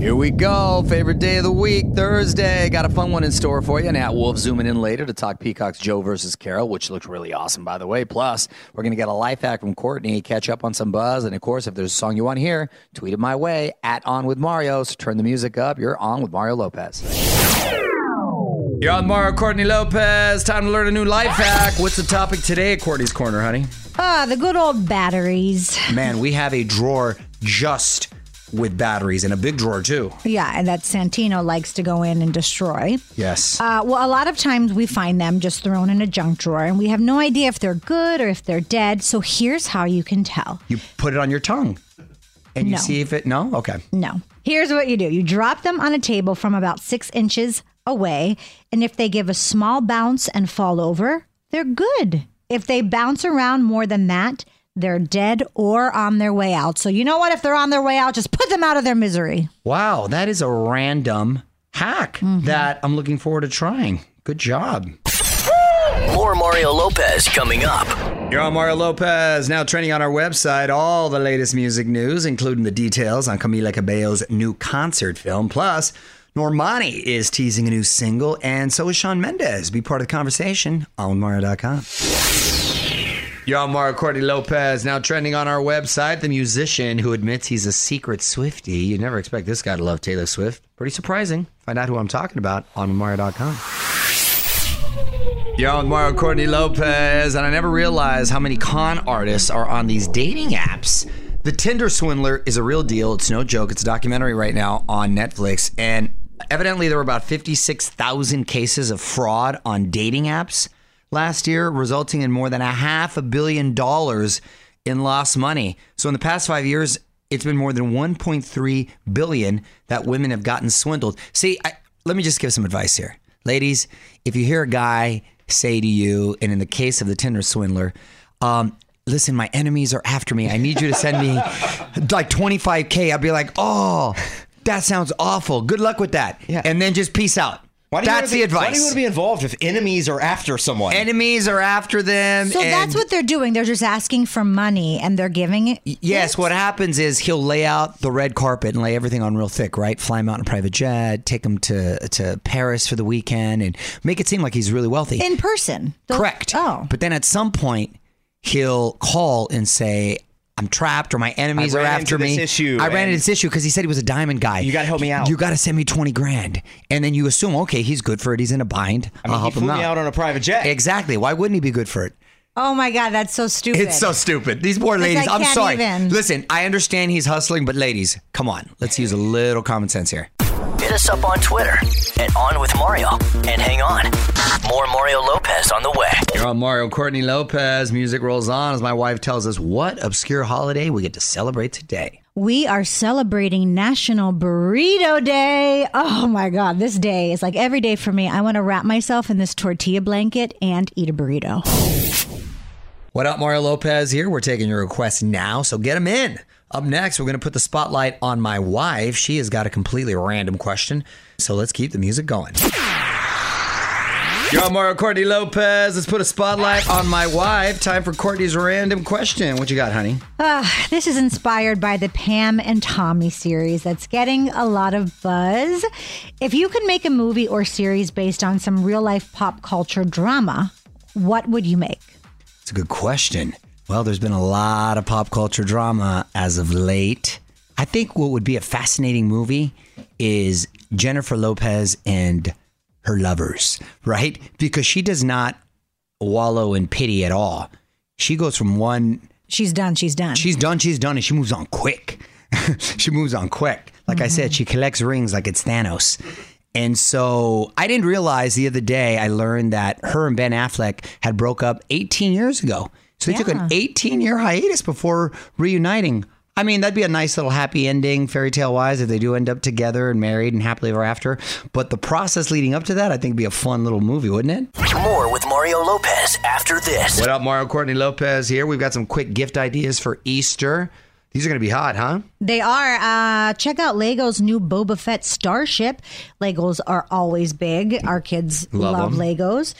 Here we go. Favorite day of the week, Thursday. Got a fun one in store for you. Nat Wolff zooming in later to talk Peacock's Joe versus Carole, which looked really awesome, by the way. Plus, we're going to get a life hack from Courtney, catch up on some buzz. And of course, if there's a song you want to hear, tweet it my way at On With Mario. So turn the music up. You're on with Mario Lopez. You're on Mario Courtney Lopez. Time to learn a new life hack. What's the topic today at Courtney's Corner, honey? Ah, the good old batteries. Man, we have a drawer just with batteries and a big drawer too. Yeah, and that Santino likes to go in and destroy. Yes. Uh, well, a lot of times we find them just thrown in a junk drawer, and we have no idea if they're good or if they're dead. So here's how you can tell. You put it on your tongue and you No. see if it, no? Okay. No. Here's what you do you drop them on a table from about six inches away, and if they give a small bounce and fall over, they're good. If they bounce around more than that, they're dead or on their way out. So, you know what? If they're on their way out, just put them out of their misery. Wow, that is a random hack Mm-hmm. that I'm looking forward to trying. Good job. More Mario Lopez coming up. You're on Mario Lopez, now trending on our website. All the latest music news, including the details on Camila Cabello's new concert film. Plus, Normani is teasing a new single, and so is Shawn Mendes. Be part of the conversation on Mario.com. On Mario Courtney Lopez, now trending on our website. The musician who admits he's a secret Swifty. You never expect this guy to love Taylor Swift. Pretty surprising. Find out who I'm talking about on Mario.com. On Mario Courtney Lopez, and I never realized how many con artists are on these dating apps. The Tinder Swindler is a real deal. It's no joke. It's a documentary right now on Netflix, and evidently there were about 56,000 cases of fraud on dating apps last year, resulting in more than a half a billion dollars in lost money. So in the past five years, it's been more than 1.3 billion that women have gotten swindled. See, I, let me just give some advice here, ladies. If you hear a guy say to you, and in the case of the Tinder swindler, um, listen, my enemies are after me. I need you to send me like 25k. I'll be like, oh, that sounds awful. Good luck with that. Yeah. And then just peace out. Why do you That's wanna be, the Why do you want to be involved if enemies are after someone? Enemies are after them. So and- that's what they're doing. They're just asking for money and they're giving it. Yes, what happens is he'll lay out the red carpet and lay everything on real thick, right? Fly him out in a private jet, take him to to Paris for the weekend, and make it seem like he's really wealthy. in person. Correct. Oh. But then at some point, he'll call and say, I'm trapped or my enemies I are after into me. this issue I ran into this issue because he said he was a diamond guy. You gotta help me out. You got to send me 20 grand. And then you assume, okay, he's good for it. He's in a bind. I mean, I'll he help flew him me out. out on a private jet. Exactly. Why wouldn't he be good for it? Oh my God, that's so stupid. It's so stupid. These poor ladies. I I'm can't sorry. even. Listen, I understand he's hustling, but ladies, come on. Let's use a little common sense here. Hit us up on Twitter at On With Mario. And hang on, more Mario Lopez on the way. You're on Mario Courtney Lopez. Music rolls on as my wife tells us what obscure holiday we get to celebrate today. We are celebrating National Burrito Day. Oh my God, this day is like every day for me. I want to wrap myself in this tortilla blanket and eat a burrito. What up, Mario Lopez here? We're taking your requests now, so get them in. Up next, we're going to put the spotlight on my wife. She has got a completely random question, so let's keep the music going. On Mario Courtney Lopez. Let's put a spotlight on my wife. Time for Courtney's random question. What you got, honey? Ah, this is inspired by the Pam and Tommy series that's getting a lot of buzz. If you could make a movie or series based on some real life pop culture drama, what would you make? It's a good question. Well, there's been a lot of pop culture drama as of late. I think what would be a fascinating movie is Jennifer Lopez and her lovers, right? Because she does not wallow in pity at all. She goes from one, She's done. She's done. she's done, she's done, and she moves on quick. she moves on quick. Like I said, mm-hmm. she collects rings like it's Thanos. And so I didn't realize the other day I learned that her and Ben Affleck had broke up 18 years ago. So they took an 18 year hiatus before reuniting. I mean, that'd be a nice little happy ending, fairy tale wise, if they do end up together and married and happily ever after. But the process leading up to that, I think, would be a fun little movie, wouldn't it? More with Mario Lopez after this. What up, Mario Courtney Lopez here. We've got some quick gift ideas for Easter. These are going to be hot, huh? They are. Uh, check out Lego's new Boba Fett Starship. Legos are always big. Our kids Love love, 'em. Legos.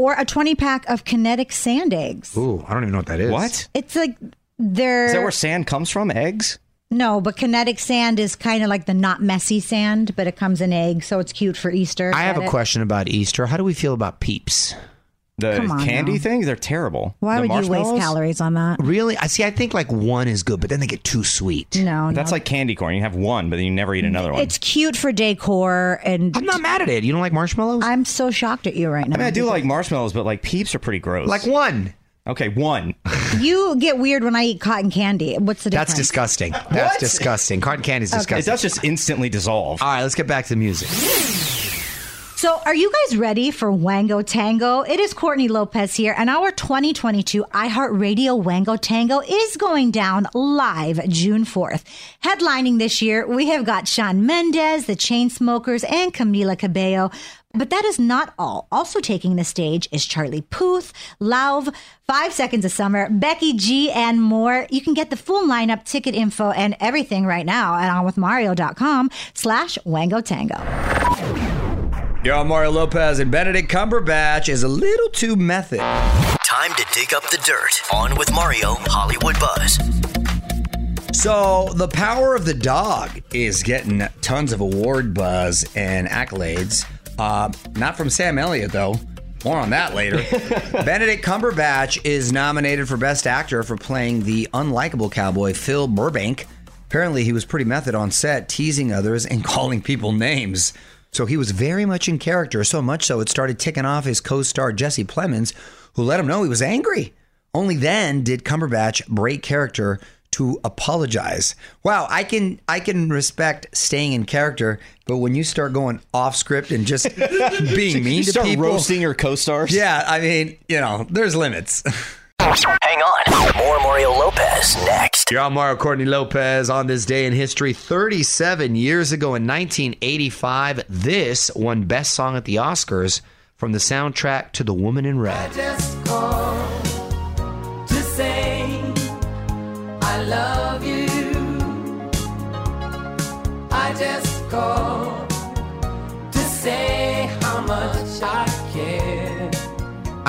Or a 20 pack of kinetic sand eggs. Ooh, I don't even know what that is. What? It's like they're. Is that where sand comes from? Eggs? no, but kinetic sand is kind of like the not messy sand, but it comes in eggs, so it's cute for Easter. I have a it? question about Easter. How do we feel about peeps? The Come on candy now. things? They're terrible. Why The would you waste calories on that? Really? I see. I think like one is good, but then they get too sweet. No, That's no. like candy corn. You have one, but then you never eat another one. It's cute for decor, and I'm not mad at it. You don't like marshmallows? I'm so shocked at you right now. I mean, I do like marshmallows, but like peeps are pretty gross. like one. okay, one. You get weird when I eat cotton candy. What's the difference? That's disgusting. That's disgusting. Cotton candy is disgusting. It does just instantly dissolve. All right, let's get back to the music. So, are you guys ready for Wango Tango? It is Courtney Lopez here, and our 2022 iHeartRadio Wango Tango is going down live June 4th. Headlining this year, we have got Shawn Mendes, the Chainsmokers, and Camila Cabello. But that is not all. Also taking the stage is Charlie Puth, Lauv, Five Seconds of Summer, Becky G, and more. You can get the full lineup, ticket info, and everything right now at onwithmario.com slash Wango Tango. You're on Mario Lopez, and Benedict Cumberbatch is a little too method. Time to dig up the dirt. On with Mario Hollywood Buzz. So, The Power of the Dog is getting tons of award buzz and accolades. Uh, not from Sam Elliott, though. More on that later. Benedict Cumberbatch is nominated for Best Actor for playing the unlikable cowboy Phil Burbank. Apparently, he was pretty method on set, teasing others and calling people names. So he was very much in character, so much so it started ticking off his co star Jesse Plemons, who let him know he was angry. Only then did Cumberbatch break character to apologize. Wow, I can I can respect staying in character, but when you start going off script and just being mean you to start people, roasting your co-stars. yeah, I mean, you know, there's limits. Hang on. More Mario Lopez next. You're on Mario Courtney Lopez on this day in history. 37 years ago in 1985, this won Best Song at the Oscars from the soundtrack to The Woman in Red. just to say I love you. I just called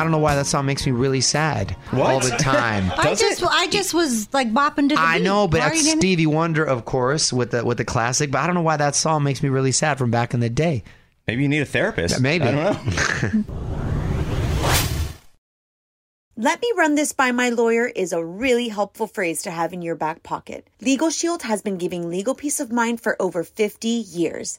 I don't know why that song makes me really sad What? all the time. I just I just was like bopping to the I beat. know, but Why that's Stevie Wonder, of course, with the with the classic. But I don't know why that song makes me really sad from back in the day. Maybe you need a therapist. Maybe. I don't know. Let me run this by my lawyer is a really helpful phrase to have in your back pocket. Legal Shield has been giving legal peace of mind for over 50 years.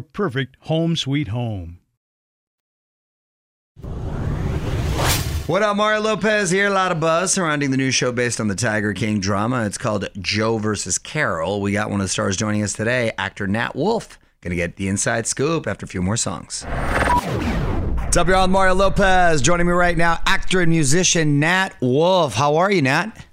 perfect home sweet home. What up, Mario Lopez here? A lot of buzz surrounding the new show based on the Tiger King drama. It's called Joe versus Carole. We got one of the stars joining us today, actor Nat Wolff. Gonna get the inside scoop after a few more songs. What's up, y'all? Mario Lopez. Joining me right now, actor and musician Nat Wolff. How are you, Nat?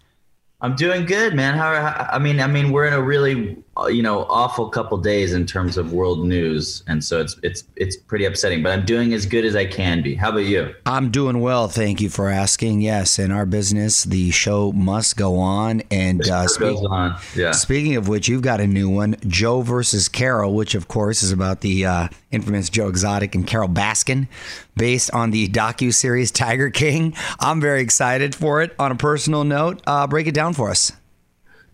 I'm doing good, man. How, how I mean, I mean, we're in a really, you know, awful couple days in terms of world news, and so it's it's it's pretty upsetting. But I'm doing as good as I can be. How about you? I'm doing well. Thank you for asking. Yes, in our business, the show must go on. And uh, goes on. Yeah. Speaking of which, you've got a new one, Joe versus Carole, which of course is about the uh, infamous Joe Exotic and Carole Baskin, based on the docu series Tiger King. I'm very excited for it. On a personal note, uh, break it down for us.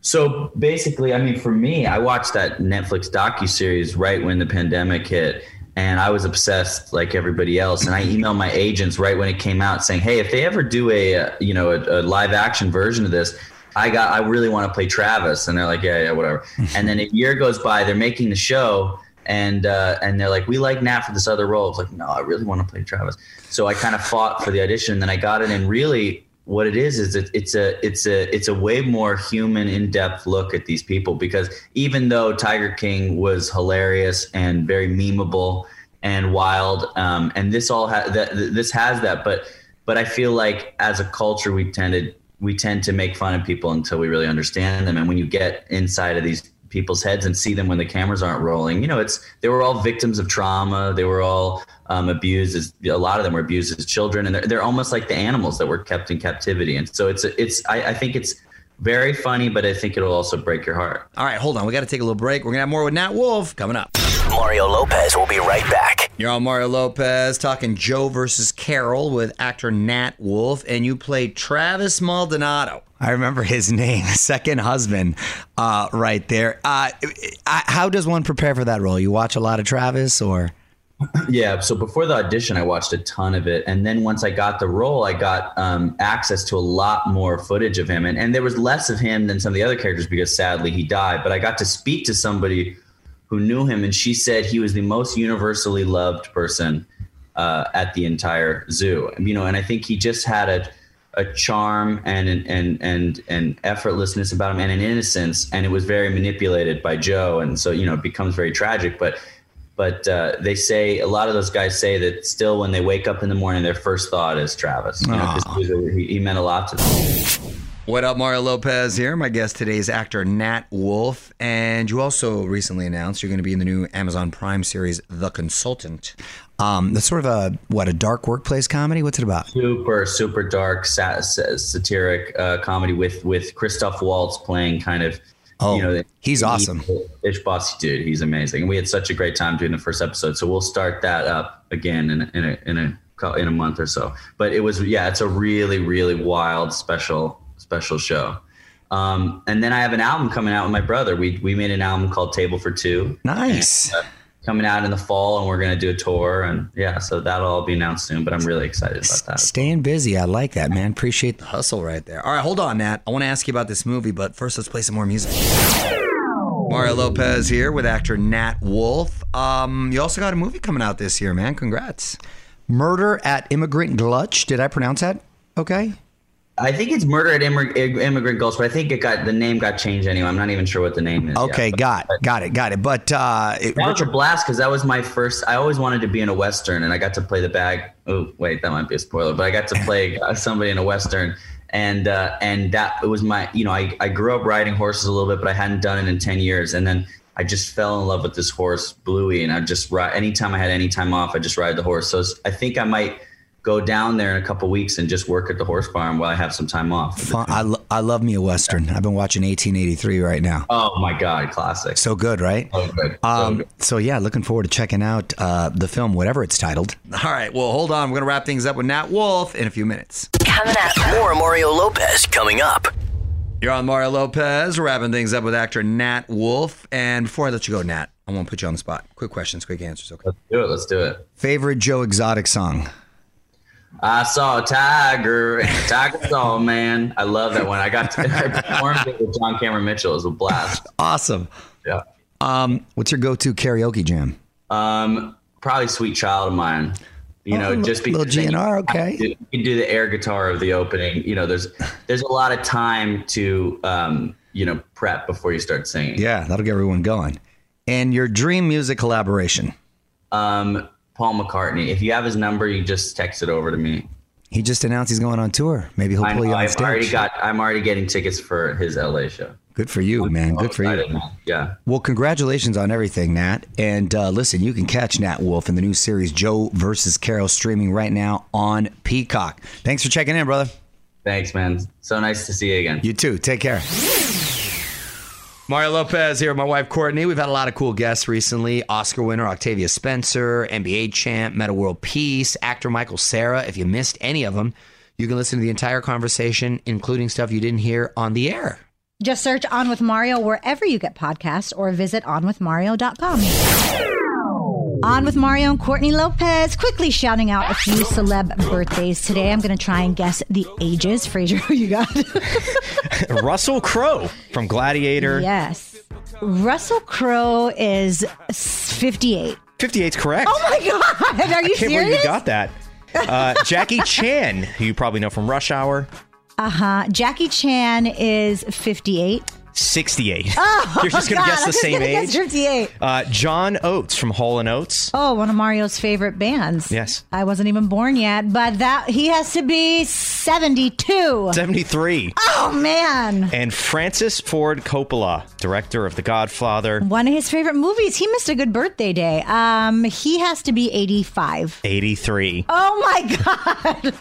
So basically, I mean, for me, I watched that Netflix docu series right when the pandemic hit, and I was obsessed like everybody else. And I emailed my agents right when it came out, saying, "Hey, if they ever do a uh, you know a, a live action version of this." I got. I really want to play Travis, and they're like, yeah, yeah, whatever. and then a year goes by, they're making the show, and uh, and they're like, we like Nat for this other role. It's like, no, I really want to play Travis. So I kind of fought for the audition, and then I got it. And really, what it is is it, it's a it's a it's a way more human, in depth look at these people because even though Tiger King was hilarious and very memeable and wild, um, and this all ha- that this has that, but but I feel like as a culture we tended we tend to make fun of people until we really understand them, and when you get inside of these people's heads and see them when the cameras aren't rolling. You know, it's they were all victims of trauma. They were all um, abused. As, a lot of them were abused as children, and they're, they're almost like the animals that were kept in captivity. And so it's it's I, I think it's very funny, but I think it'll also break your heart. All right, hold on. We got to take a little break. We're gonna have more with Nat Wolff coming up. Mario Lopez will be right back. You're on Mario Lopez talking Joe versus Carole with actor Nat Wolff, and you played Travis Maldonado. I remember his name, second husband, uh, right there. Uh, how does one prepare for that role? You watch a lot of Travis, or? Yeah. So before the audition, I watched a ton of it, and then once I got the role, I got um, access to a lot more footage of him, and and there was less of him than some of the other characters because sadly he died. But I got to speak to somebody who knew him, and she said he was the most universally loved person uh, at the entire zoo. You know, and I think he just had a a charm and an, and and and effortlessness about him and an innocence, and it was very manipulated by Joe, and so you know it becomes very tragic. But but uh, they say a lot of those guys say that still when they wake up in the morning, their first thought is Travis. You know, 'cause he, was a- he, he meant a lot to them. What up, Mario Lopez here. My guest today is actor Nat Wolff, and you also recently announced you're going to be in the new Amazon Prime series, The Consultant. Um, that's sort of a what a dark workplace comedy. What's it about? super super dark sa- sa- satiric uh, comedy with with Christoph Waltz playing kind of Oh, you know he's awesome. ish bossy dude he's amazing and we had such a great time doing the first episode so we'll start that up again in a, in a in a in a month or so but it was yeah it's a really really wild special special show um, and then I have an album coming out with my brother we we made an album called Table for Two Nice. uh, coming out in the fall and we're going to do a tour and yeah so that'll all be announced soon but I'm really excited about that Staying busy. I like that, man. Appreciate the hustle right there. All right, hold on, Nat. I want to ask you about this movie, but first let's play some more music. Mario Lopez here with actor Nat Wolff. Um, you also got a movie coming out this year, man. Congrats. Murder at Immigrant Gulch. Did I pronounce that okay? I think it's Murder at Immig- Immigrant Gulch, but I think it got the name got changed anyway. I'm not even sure what the name is. Okay, yet, but- got got it, got it. But uh, it, That was a blast because that was my first. I always wanted to be in a western, and I got to play the bag. Oh, wait, that might be a spoiler, but I got to play uh, somebody in a western, and uh, and that it was my. You know, I I grew up riding horses a little bit, but I hadn't done it in ten years, and then I just fell in love with this horse, Bluey, and I just ride. Anytime I had any time off, I just ride the horse. So I think I might go down there in a couple weeks and just work at the horse farm while I have some time off. fun, I, lo- I love me a western. I've been watching 1883 right now. Oh my god, classic! So good, right? So good. So Um, good. so yeah, looking forward to checking out uh, the film, whatever it's titled. All right, well, hold on. We're gonna wrap things up with Nat Wolff in a few minutes. Coming up. More Mario Lopez coming up. You're on Mario Lopez, wrapping things up with actor Nat Wolff. And before I let you go, Nat, I want to put you on the spot. Quick questions, quick answers. Okay. Let's do it. Let's do it. Favorite Joe Exotic song? I saw a tiger, and tiger saw a man. I love that one. I got to I performed it with John Cameron Mitchell. It was a blast. Awesome. Yeah. Um, what's your go-to karaoke jam? Um, probably "Sweet Child of Mine." You know, Oh, just little because you GNR, okay. do- You can do the air guitar of the opening. You know, there's there's a lot of time to um, you know prep before you start singing. Yeah, that'll get everyone going. And your dream music collaboration? Um, Paul McCartney. If you have his number, you just text it over to me. He just announced he's going on tour. Maybe he'll pull you on I've stage. already got. I'm already getting tickets for his LA show. Good for you, man. Good for you. Yeah. Well, congratulations on everything, Nat. And uh, listen, you can catch Nat Wolff in the new series Joe versus Carole streaming right now on Peacock. Thanks for checking in, brother. Thanks, man. So nice to see you again. You too. Take care. Mario Lopez here with my wife Courtney. We've had a lot of cool guests recently. Oscar winner Octavia Spencer, NBA champ, Metta World Peace, actor Michael Cera. If you missed any of them, you can listen to the entire conversation, including stuff you didn't hear on the air. Just search On With Mario wherever you get podcasts or visit onwithmario.com. On with Mario and Courtney Lopez, quickly shouting out a few celeb birthdays today. I'm going to try and guess the ages. Fraser, who you got? Russell Crowe from Gladiator. yes. Russell Crowe is 58. 58's correct. Oh my God. Are you Can't believe you got that. Uh, Jackie Chan, who you probably know from Rush Hour, Uh huh. Jackie Chan is 58. 68. Oh, You're just going to guess I the was same gonna guess age. 58. Uh, John Oates from Hall and Oates. Oh, one of Mario's favorite bands. Yes. I wasn't even born yet, but that he has to be 72. 73. Oh man. And Francis Ford Coppola, director of The Godfather, One of his favorite movies. He missed a good birthday day. Um, he has to be 85. 83. Oh my god.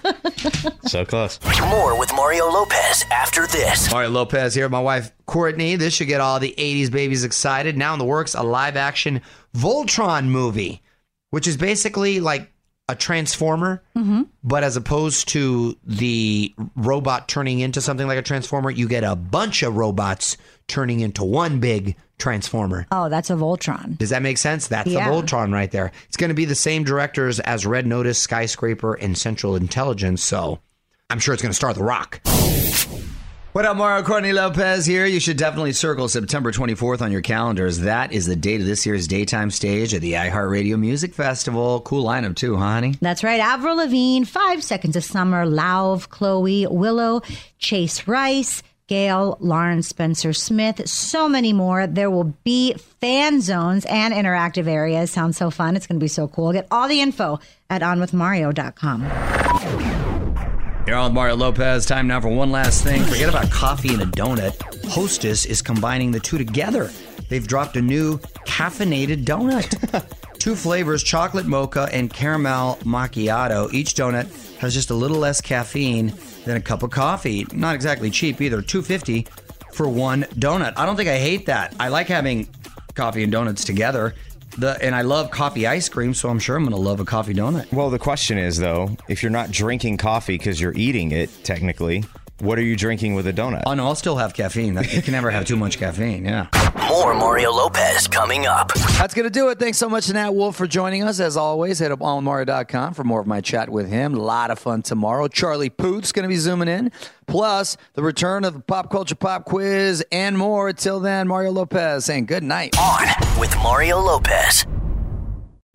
So close. More with Mario Lopez after this. Mario Lopez here with my wife Courtney. This should get all the 80s babies excited. Now in the works, a live action Voltron movie, which is basically like a transformer, mm-hmm. but as opposed to the robot turning into something like a transformer, you get a bunch of robots turning into one big transformer. Oh, that's a Voltron. Does that make sense? That's Yeah. the Voltron right there. It's going to be the same directors as Red Notice, Skyscraper, and Central Intelligence. So I'm sure it's going to star The Rock. What up, Mario Courtney Lopez here. You should definitely circle September 24th on your calendars. That is the date of this year's daytime stage at the iHeartRadio Music Festival. Cool lineup, too, huh, honey? That's right. Avril Lavigne, Five Seconds of Summer, Lauv, Chloe, Willow, Chase Rice, Gail, Lauren Spencer Smith, so many more. There will be fan zones and interactive areas. Sounds so fun. It's going to be so cool. Get all the info at onwithmario.com. You're on with Mario Lopez. Time now for one last thing. Forget about coffee and a donut. Hostess is combining the two together. They've dropped a new caffeinated donut. two flavors, chocolate mocha and caramel macchiato. Each donut has just a little less caffeine than a cup of coffee. Not exactly cheap either. 250 for one donut. I don't think I hate that. I like having coffee and donuts together. The, and I love coffee ice cream, so I'm sure I'm going to love a coffee donut. Well, the question is though, if you're not drinking coffee because you're eating it, technically, what are you drinking with a donut? Oh no, I'll still have caffeine. You can never have too much caffeine. Yeah. More Mario Lopez coming up. That's going to do it. Thanks so much to Nat Wolff for joining us. As always, head up onmario.com for more of my chat with him. A lot of fun tomorrow. Charlie Puth's going to be zooming in. Plus, the return of the Pop Culture Pop Quiz and more. Till then, Mario Lopez saying good night. On with Mario Lopez.